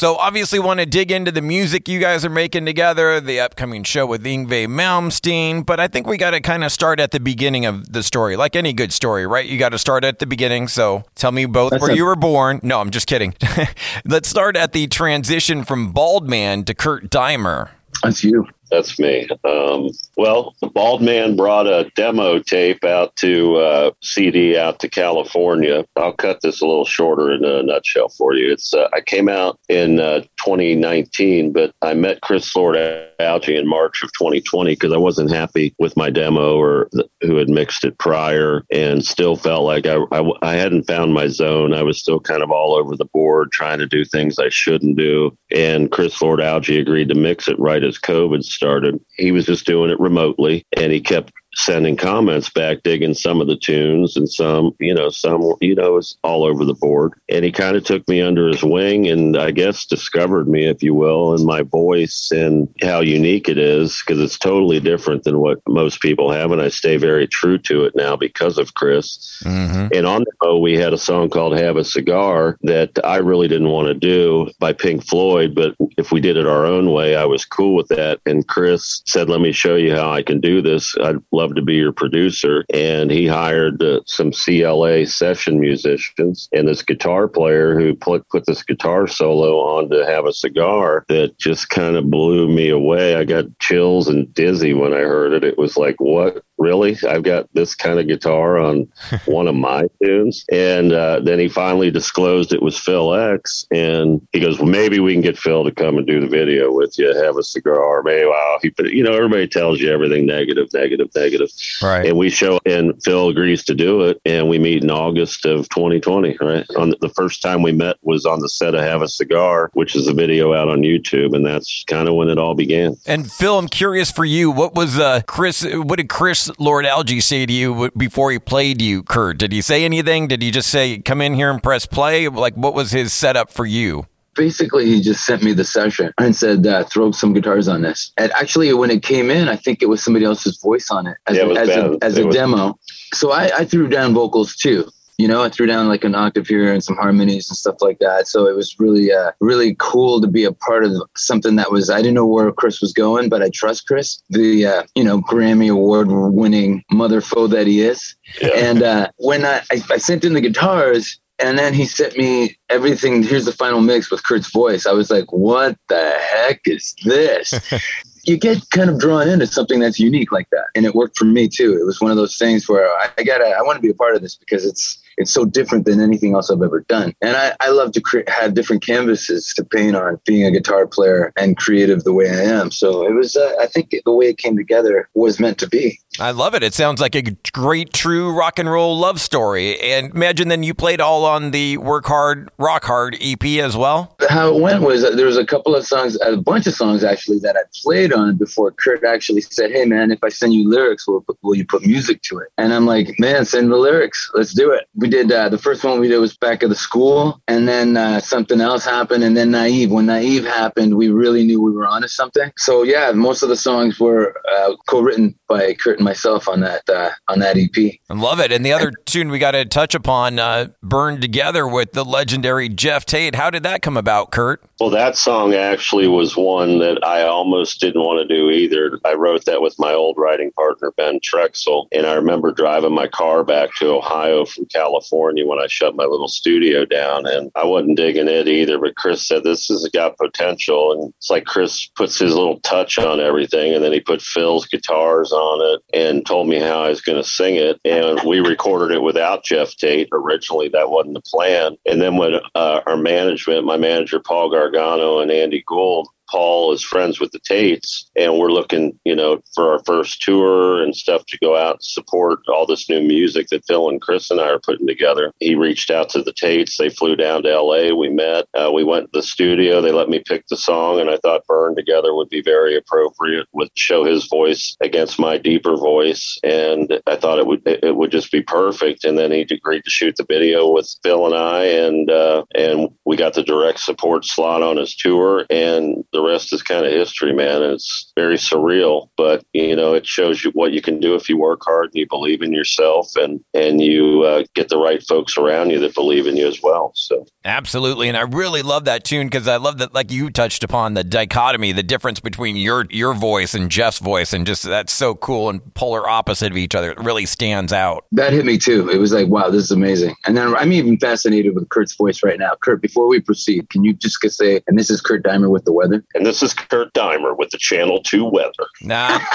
So obviously want to dig into the music you guys are making together, the upcoming show with Yngwie Malmsteen, but I think we got to kind of start at the beginning of the story, like any good story, right? You got to start at the beginning. So tell me both That's where a- you were born. No, I'm just kidding. Let's start at the transition from Bald Man to Kurt Deimer. That's you. That's me. Um, well, the Bald Man brought a demo tape out to uh, CD out to California. I'll cut this a little shorter in a nutshell for you. It's uh, I came out in uh, 2019, but I met Chris Lord Alge in March of 2020 because I wasn't happy with my demo or th- who had mixed it prior, and still felt like I, I I hadn't found my zone. I was still kind of all over the board, trying to do things I shouldn't do. And Chris Lord Alge agreed to mix it right as COVID started. He was just doing it remotely, and he kept sending comments back, digging some of the tunes and some, you know, some, you know, it's all over the board. And he kind of took me under his wing and I guess discovered me, if you will, and my voice and how unique it is because it's totally different than what most people have. And I stay very true to it now because of Chris. Mm-hmm. And on the show, we had a song called Have a Cigar that I really didn't want to do by Pink Floyd. But if we did it our own way, I was cool with that. And Chris said, Let me show you how I can do this. I'd love to be your producer. And he hired uh, some CLA session musicians and this guitar player who put, put this guitar solo on to Have a Cigar that just kind of blew me away. I got chills and dizzy when I heard it. It was like, What? Really? I've got this kind of guitar on one of my tunes. And uh, then he finally disclosed it was Phil X. And he goes, Well, maybe we can get Phil to come and do the video with you, have a cigar. Maybe, wow. He put, you know, everybody tells you everything negative, negative, negative. Right. And we show, and Phil agrees to do it. And we meet in August of 2020, right? On the, the first time we met was on the set of Have a Cigar, which is a video out on YouTube. And that's kind of when it all began. And Phil, I'm curious for you. What was uh, Chris? What did Chris Lord Alge say to you before he played you, Kurt? Did he say anything? Did he just say, "Come in here and press play"? Like, what was his setup for you? Basically, he just sent me the session and said, uh, "Throw some guitars on this." And actually, when it came in, I think it was somebody else's voice on it as, Yeah, it a, as a, as It a was- demo. So I, I threw down vocals too. You know, I threw down like an octave here and some harmonies and stuff like that. So it was really, uh, really cool to be a part of something that was. I didn't know where Chris was going, but I trust Chris, the uh, you know Grammy award winning mother foe that he is. And uh, when I, I, I sent in the guitars, and then he sent me everything. Here's the final mix with Kurt's voice. I was like, what the heck is this? you get kind of drawn into something that's unique like that. And it worked for me too. It was one of those things where I, I gotta, I want to be a part of this because it's, it's so different than anything else I've ever done. And I, I love to cre- have different canvases to paint on being a guitar player and creative the way I am. So it was, uh, I think the way it came together was meant to be. I love it. It sounds like a great, true rock and roll love story. And imagine then you played all on the Work Hard, Rock Hard EP as well. how it went was that there was a couple of songs, a bunch of songs actually that I played on before Kurt actually said, "Hey man, if I send you lyrics, will will you put music to it?" And I'm like, "Man, send the lyrics. Let's do it." We did uh, the first one we did was back of the school, and then uh, something else happened, and then Naive. When Naive happened, we really knew we were onto something. So yeah, most of the songs were uh, co-written by Kurt myself on that uh, on that EP. I love it. And the other tune we got to touch upon, uh, Burned Together with the legendary Geoff Tate. How did that come about, Kurt? Well, that song actually was one that I almost didn't want to do either. I wrote that with my old writing partner, Ben Trexel. And I remember driving my car back to Ohio from California when I shut my little studio down. And I wasn't digging it either. But Chris said, This has got potential. And it's like Chris puts his little touch on everything. And then he put Phil's guitars on it and told me how I was going to sing it. And we recorded it without Geoff Tate. Originally, that wasn't the plan. And then when uh, our management, my manager, Paul Gargano, and Andy Gould, Paul is friends with the Tates, and we're looking, you know, for our first tour and stuff to go out and support all this new music that Phil and Chris and I are putting together. He reached out to the Tates. They flew down to LA. We met. Uh, we went to the studio. They let me pick the song, and I thought Burn Together would be very appropriate with show his voice against my deeper voice, and I thought it would it would just be perfect. And then he agreed to shoot the video with Phil and I, and uh, and we got the direct support slot on his tour, and the the rest is kind of history, man. It's very surreal, but you know, it shows you what you can do if you work hard and you believe in yourself and and you uh, get the right folks around you that believe in you as well. So absolutely, and I really love that tune because I love that, like you touched upon the dichotomy, the difference between your your voice and Geoff's voice, and just that's so cool and polar opposite of each other. It really stands out. That hit me too. It was like, wow, this is amazing. And then I'm even fascinated with Kurt's voice right now. Kurt, before we proceed, can you just say, and this is Kurt Deimer with the weather? And this is Kurt Deimer with the Channel 2 weather. Nah.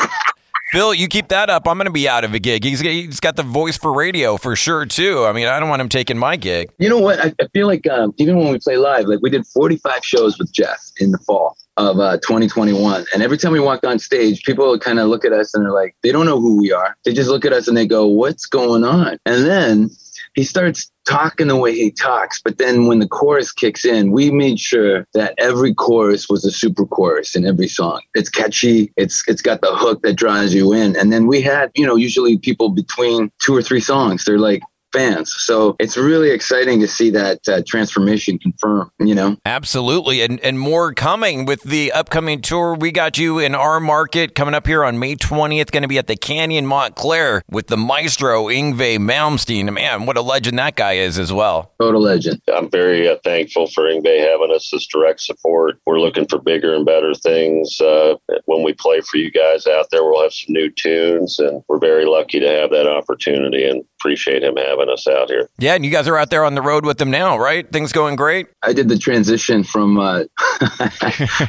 Phil, you keep that up. I'm going to be out of a gig. He's, he's got the voice for radio for sure, too. I mean, I don't want him taking my gig. You know what? I, I feel like um, even when we play live, like we did 45 shows with Geoff in the fall of uh, 2021. And every time we walked on stage, people kind of look at us and they're like, they don't know who we are. They just look at us and they go, what's going on? And then he starts talking the way he talks. But then when the chorus kicks in, we made sure that every chorus was a super chorus in every song. It's catchy. It's it's got the hook that draws you in. And then we had, you know, usually people between two or three songs, they're like, fans. So it's really exciting to see that uh, transformation confirmed, you know? Absolutely. And, and more coming with the upcoming tour. We got you in our market coming up here on May 20th, going to be at the Canyon Montclair with the maestro Yngwie Malmsteen. Man, what a legend that guy is as well. Total legend. I'm very uh, thankful for Ingve having us as direct support. We're looking for bigger and better things. Uh, when we play for you guys out there, we'll have some new tunes, and we're very lucky to have that opportunity and appreciate him having having us out here. Yeah, and you guys are out there on the road with them now, right? Things going great. I did the transition from uh,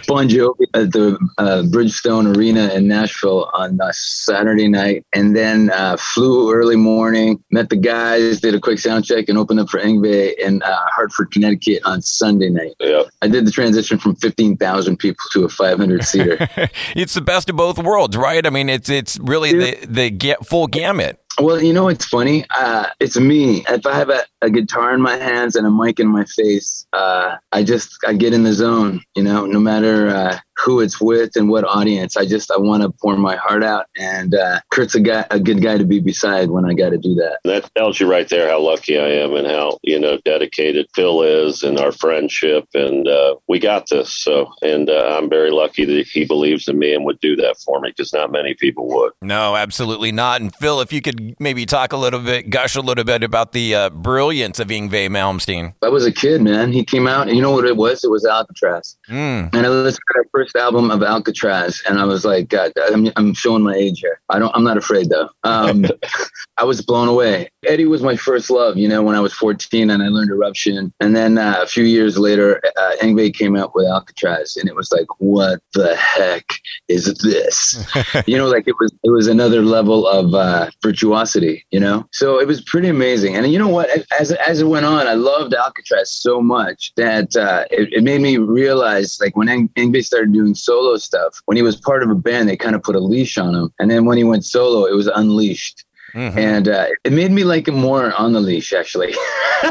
Bon Jovi at the uh, Bridgestone Arena in Nashville on uh, Saturday night, and then uh, flew early morning, met the guys, did a quick sound check, and opened up for Yngwie in uh, Hartford, Connecticut on Sunday night. Yeah, I did the transition from fifteen thousand people to a five hundred seater. it's the best of both worlds, right? I mean, it's it's really the the get full gamut. Well, you know, it's funny. Uh, it's me. If I have a, a, guitar in my hands and a mic in my face, uh, I just I get in the zone. You know, no matter uh, who it's with and what audience. I just I want to pour my heart out, and uh, Kurt's a guy, a good guy to be beside when I got to do that. That tells you right there how lucky I am and how you know dedicated Phil is and our friendship, and uh, we got this. So, and uh, I'm very lucky that he believes in me and would do that for me because not many people would. No, absolutely not. And Phil, if you could maybe talk a little bit, gush a little bit about the uh, brilliance of Yngwie Malmsteen. I was a kid, man. He came out, and you know what it was? It was Alcatrazz, mm. and I listened to that first first album of Alcatrazz, and I was like, God, I'm, I'm showing my age here. I don't, I'm not afraid though. Um, I was blown away. Eddie was my first love, you know, when I was 14 and I learned Eruption. And then uh, a few years later, uh, Yngwie came out with Alcatrazz, and it was like, what the heck is this? you know, like it was, it was another level of uh, virtuosity, you know. So it was pretty amazing. And you know what? As as it went on, I loved Alcatrazz so much that uh, it, it made me realize, like when Yngwie started doing solo stuff. When he was part of a band, they kind of put a leash on him, and then when he went solo, it was unleashed. Mm-hmm. And uh, it made me like him more on the leash, actually.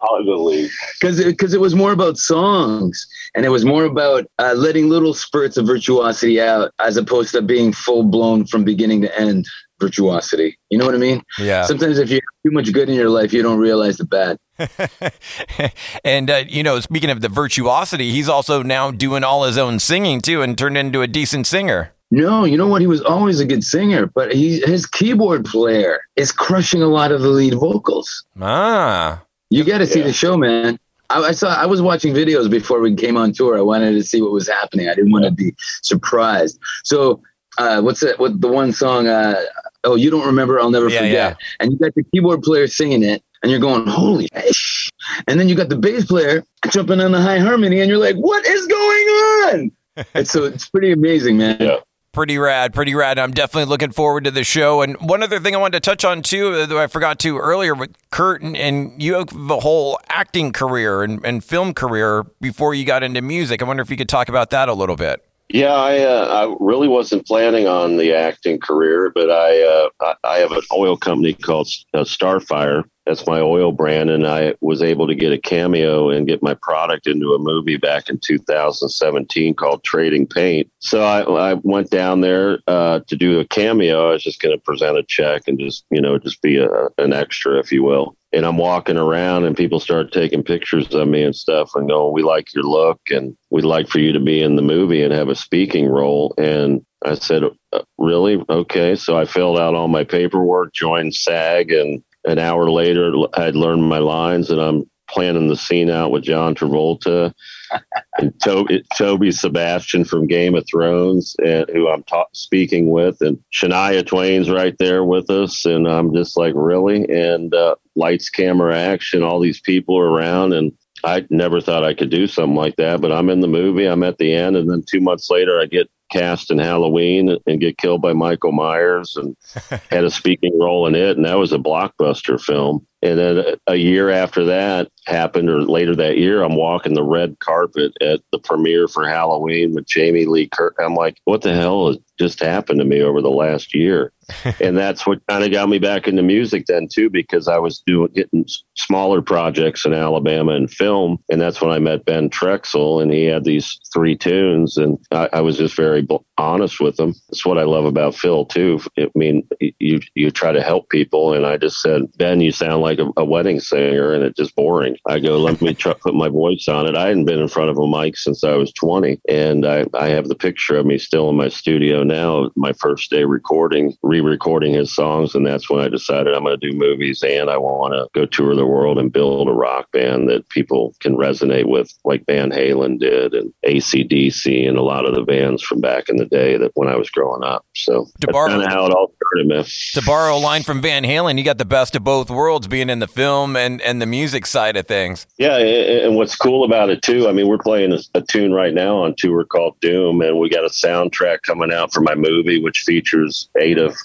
on the leash. Because because it, it, was more about songs, and it was more about uh, letting little spurts of virtuosity out, as opposed to being full blown from beginning to end virtuosity. You know what I mean? Yeah. Sometimes if you have too much good in your life, you don't realize the bad. and uh, you know, speaking of the virtuosity, he's also now doing all his own singing too, and turned into a decent singer. No, you know what? He was always a good singer, but he, his keyboard player is crushing a lot of the lead vocals. Ah, you got to see yeah. the show, man. I, I, saw. I was watching videos before we came on tour. I wanted to see what was happening. I didn't want to be surprised. So, uh, what's that? What the one song? Uh, oh, you don't remember? I'll never yeah, forget. Yeah. And you got the keyboard player singing it, and you're going, holy sh-. And then you got the bass player jumping on the high harmony, and you're like, what is going on? and so it's pretty amazing, man. Yeah. Pretty rad, pretty rad. I'm definitely looking forward to the show. And one other thing I wanted to touch on too, that I forgot to earlier with Kurt, and, and you have a whole acting career and, and film career before you got into music. I wonder if you could talk about that a little bit. Yeah, I uh, I really wasn't planning on the acting career, but I uh, I have an oil company called uh, Starfire, that's my oil brand, and I was able to get a cameo and get my product into a movie back in 2017 called Trading Paint. So I, I went down there uh, to do a cameo. I was just going to present a check and just you know just be a, an extra, if you will. And I'm walking around, and people start taking pictures of me and stuff, and going, "We like your look, and we'd like for you to be in the movie and have a speaking role." And I said, uh, "Really? Okay." So I filled out all my paperwork, joined SAG, and an hour later, I'd learned my lines, and I'm planning the scene out with John Travolta and Toby, Toby Sebastian from Game of Thrones, and who I'm ta- speaking with, and Shania Twain's right there with us, and I'm just like, really? And uh, lights, camera, action, all these people are around, and I never thought I could do something like that, but I'm in the movie. I'm at the end, and then two months later, I get cast in Halloween and get killed by Michael Myers and had a speaking role in it. And that was a blockbuster film. And then a year after that happened, or later that year, I'm walking the red carpet at the premiere for Halloween with Jamie Lee Curtis. I'm like, what the hell has just happened to me over the last year? and that's what kind of got me back into music then too, because I was doing getting smaller projects in Alabama and film, and that's when I met Ben Trexel, and he had these three tunes, and I, I was just very honest with him. That's what I love about Phil too. I mean, you you try to help people, and I just said, Ben, you sound like a, a wedding singer, and it's just boring. I go, let me try, put my voice on it. I hadn't been in front of a mic since I was 20, and I I have the picture of me still in my studio now, my first day recording. Re re-recording his songs, and that's when I decided I'm going to do movies and I want to go tour the world and build a rock band that people can resonate with, like Van Halen did, and ACDC, and a lot of the bands from back in the day that when I was growing up. So to that's kind of how it all started, man. To borrow a line from Van Halen, you got the best of both worlds, being in the film and and the music side of things. Yeah, and what's cool about it too, I mean, we're playing a, tune right now on tour called Doom, and we got a soundtrack coming out for my movie, which features eight of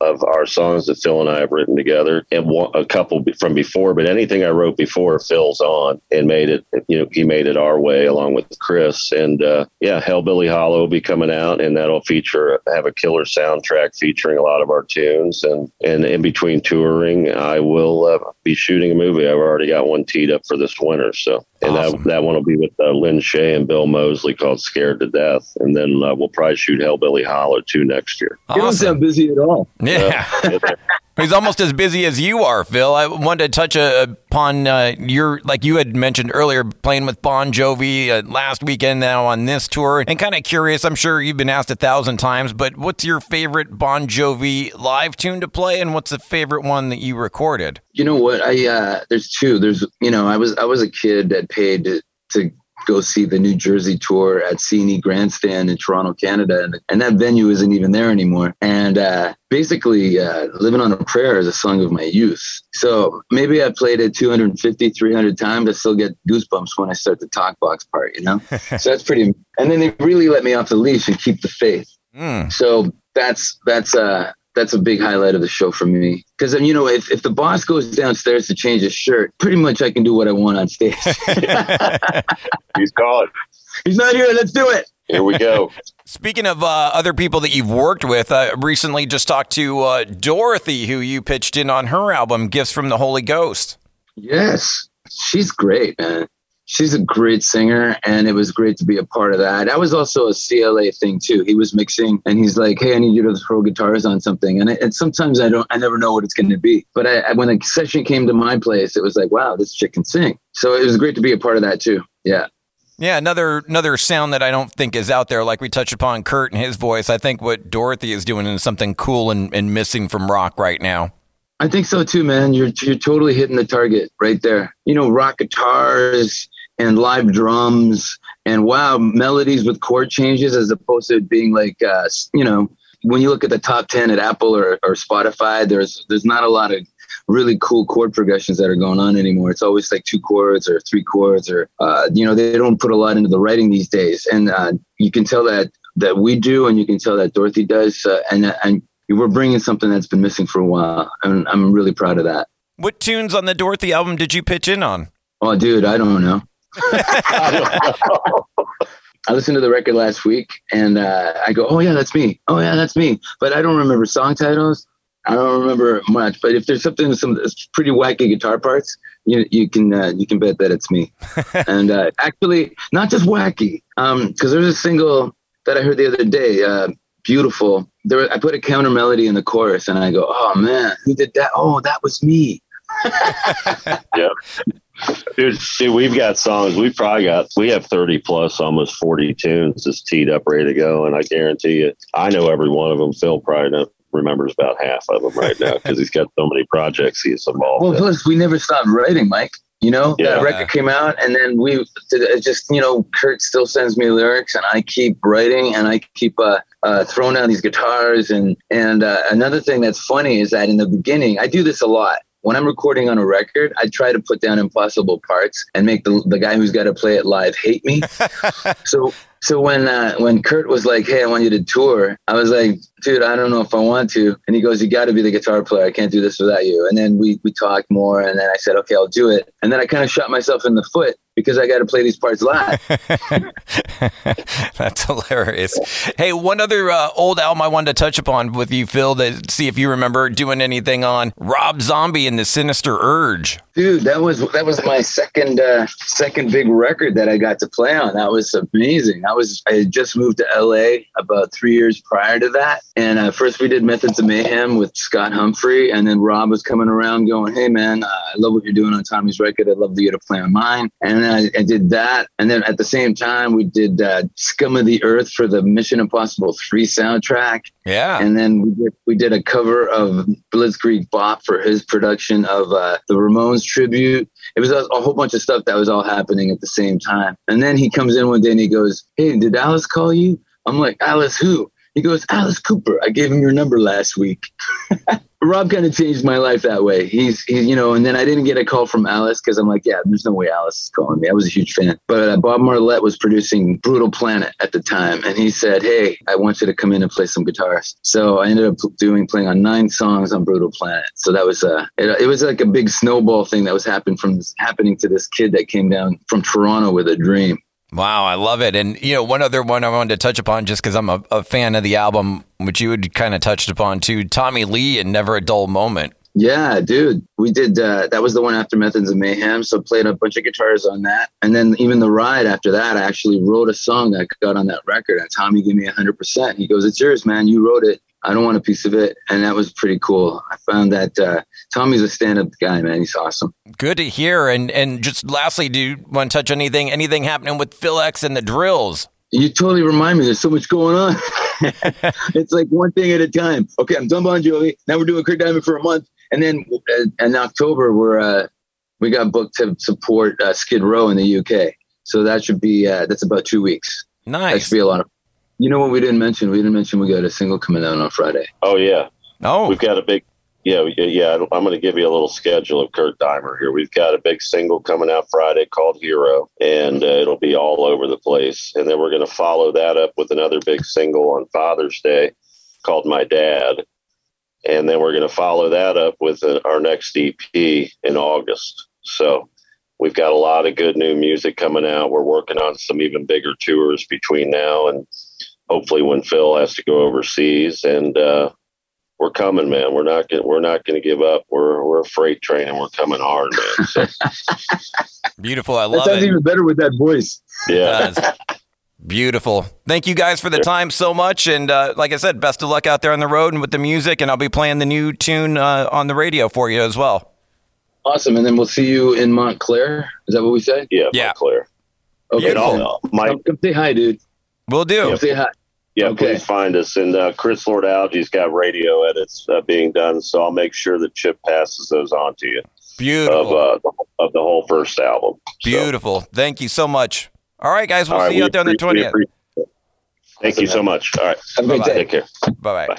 of our songs that Phil and I have written together, and one, a couple from before. But anything I wrote before, Phil's on and made it. You know, he made it our way along with Chris. And uh, yeah, Hellbilly Hollow will be coming out, and that'll feature have a killer soundtrack featuring a lot of our tunes. And and in between touring, I will uh, be shooting a movie. I've already got one teed up for this winter. So and awesome. that that one will be with uh, Lin Shaye and Bill Moseley called "Scared to Death," and then uh, we'll probably shoot Hellbilly Hollow too next year. Awesome. You don't sound busy at all. Yeah. He's almost as busy as you are, Phil. I wanted to touch upon uh, your, like you had mentioned earlier, playing with Bon Jovi uh, last weekend now on this tour. And kind of curious, I'm sure you've been asked a thousand times, but what's your favorite Bon Jovi live tune to play, and what's the favorite one that you recorded? You know what? I uh, there's two. There's you know I was I was a kid that paid to, to go see the New Jersey tour at CNE Grandstand in Toronto, Canada, and, and that venue isn't even there anymore. And uh, basically, uh, "Living on a Prayer" is a song of my youth. So maybe I played it 250, 300 times. I still get goosebumps when I start the talk box part, you know. so that's pretty. And then they really let me off the leash and keep the faith. Mm. So that's that's uh that's a big highlight of the show for me. Because you know, if, if the boss goes downstairs to change his shirt, pretty much I can do what I want on stage. He's calling. He's not here. Let's do it. Here we go. Speaking of uh, other people that you've worked with, I recently just talked to uh, Dorothy, who you pitched in on her album, Gifts from the Holy Ghost. Yes, she's great, man she's a great singer and it was great to be a part of that that was also a cla thing too he was mixing and he's like hey i need you to throw guitars on something and, I, and sometimes i don't i never know what it's going to be but I, when the session came to my place it was like wow this chick can sing so it was great to be a part of that too yeah yeah, another another sound that I don't think is out there, like we touched upon Kurt and his voice. I think what Dorothy is doing is something cool and, and missing from rock right now. I think so too, man. You're you're totally hitting the target right there. You know, rock guitars, and live drums and wow melodies with chord changes as opposed to being like uh, you know when you look at the top 10 at apple or, or spotify there's there's not a lot of really cool chord progressions that are going on anymore. It's always like two chords or three chords or uh, you know they don't put a lot into the writing these days. And uh, you can tell that that we do and you can tell that dorothy does uh, and and we're bringing something that's been missing for a while. And i'm really proud of that. What tunes on the dorothy album did you pitch in on? Oh dude i don't know I listened to the record last week and uh, I go, oh, yeah, that's me. Oh, yeah, that's me. But I don't remember song titles. I don't remember much, but if there's something with some pretty wacky guitar parts, you you can uh, you can bet that it's me. and uh, actually, not just wacky, because um, there's a single that I heard the other day, uh, "Beautiful." There, I put a counter melody in the chorus, and I go, "Oh man, who did that? Oh, that was me." yeah. Dude, see, we've got songs. We've probably got, we have 30 plus, almost 40 tunes just teed up, ready to go. And I guarantee you, I know every one of them. Phil probably remembers about half of them right now because he's got so many projects he's involved Well, in. plus, we never stopped writing, Mike. You know, yeah. that record came out, and then we just, you know, Kurt still sends me lyrics, and I keep writing, and I keep uh, uh, throwing down these guitars. And and uh, another thing that's funny is that in the beginning, I do this a lot when I'm recording on a record, I try to put down impossible parts and make the, the guy who's got to play it live hate me. so so when uh, when Kurt was like, "Hey, I want you to tour," I was like, "Dude, I don't know if I want to." And he goes, "You got to be the guitar player. I can't do this without you." And then we we talked more, and then I said, "Okay, I'll do it." And then I kind of shot myself in the foot because I got to play these parts live. That's hilarious. Hey, one other uh, old album I wanted to touch upon with you, Phil, to see if you remember doing anything on Rob Zombie and the Sinister Urge. Dude, that was that was my second uh, second big record that I got to play on. That was amazing. I was I had just moved to LA about three years prior to that, and uh, first we did Methods of Mayhem with Scott Humphrey, and then Rob was coming around going, "Hey man, uh, I love what you're doing on Tommy's record. I'd love to get to play on mine." And then I, I, did that, and then at the same time we did uh, Scum of the Earth for the Mission Impossible Three soundtrack. Yeah, and then we did, we did a cover of Blitzkrieg Bop for his production of uh, the Ramones tribute. It was a, a, whole bunch of stuff that was all happening at the same time. And then he comes in one day and he goes, Hey, did Alice call you? I'm like, Alice who? He goes, Alice Cooper. I gave him your number last week. Rob kind of changed my life that way. He's, he, you know, and then I didn't get a call from Alice because I'm like, yeah, there's no way Alice is calling me. I was a huge fan. But uh, Bob Marlette was producing Brutal Planet at the time. And he said, hey, I want you to come in and play some guitars. So I ended up doing, playing on nine songs on Brutal Planet. So that was, uh, it, it was like a big snowball thing that was happening from happening to this kid that came down from Toronto with a dream. Wow, I love it. And, you know, one other one I wanted to touch upon just because I'm a, a, fan of the album, which you had kind of touched upon too Tommy Lee and Never a Dull Moment. Yeah, dude. We did, uh, that was the one after Methods of Mayhem. So played a bunch of guitars on that. And then even the ride after that, I actually wrote a song that got on that record. And Tommy gave me 100%. He goes, It's yours, man. You wrote it. I don't want a piece of it. And that was pretty cool. I found that uh, Tommy's a stand-up guy, man. He's awesome. Good to hear. And and just lastly, do you want to touch anything anything happening with Phil X and the drills? You totally remind me. There's so much going on. it's like one thing at a time. Okay, I'm done Bon Jovi. Now we're doing Kurt Deimer for a month, and then uh, in October we're uh, we got booked to support uh, Skid Row in the UK. So that should be uh, that's about two weeks. Nice. That should be a lot of you know what we didn't mention? We didn't mention we got a single coming out on Friday. Oh yeah. Oh, we've got a big. Yeah, yeah. I'm going to give you a little schedule of Kurt Deimer here. We've got a big single coming out Friday called Hero, and uh, it'll be all over the place. And then we're going to follow that up with another big single on Father's Day called My Dad. And then we're going to follow that up with uh, our next EP in August. So we've got a lot of good new music coming out. We're working on some even bigger tours between now and hopefully when Phil has to go overseas. And uh, we're coming, man. We're not gonna we're not gonna give up. We're we're a freight train and we're coming hard, man. So. Beautiful. I love that sounds it. even better with that voice. Yeah. Beautiful. Thank you guys for the time so much. And uh, like I said, best of luck out there on the road and with the music. And I'll be playing the new tune uh, on the radio for you as well. Awesome. And then we'll see you in Montclair. Is that what we said? Yeah, yeah. Montclair. Okay. I'll, Mike, come say hi, dude. We'll do. Come say hi. Yeah, okay. please find us. And uh, Chris Lord Alge's got radio edits uh, being done, so I'll make sure that Chip passes those on to you. Beautiful. Of, uh, of the whole first album. Beautiful. So. Thank you so much. All right, guys. We'll see you out there on the 20th. Thank you so much. All right. Have a good day. Take care. Bye-bye. Bye.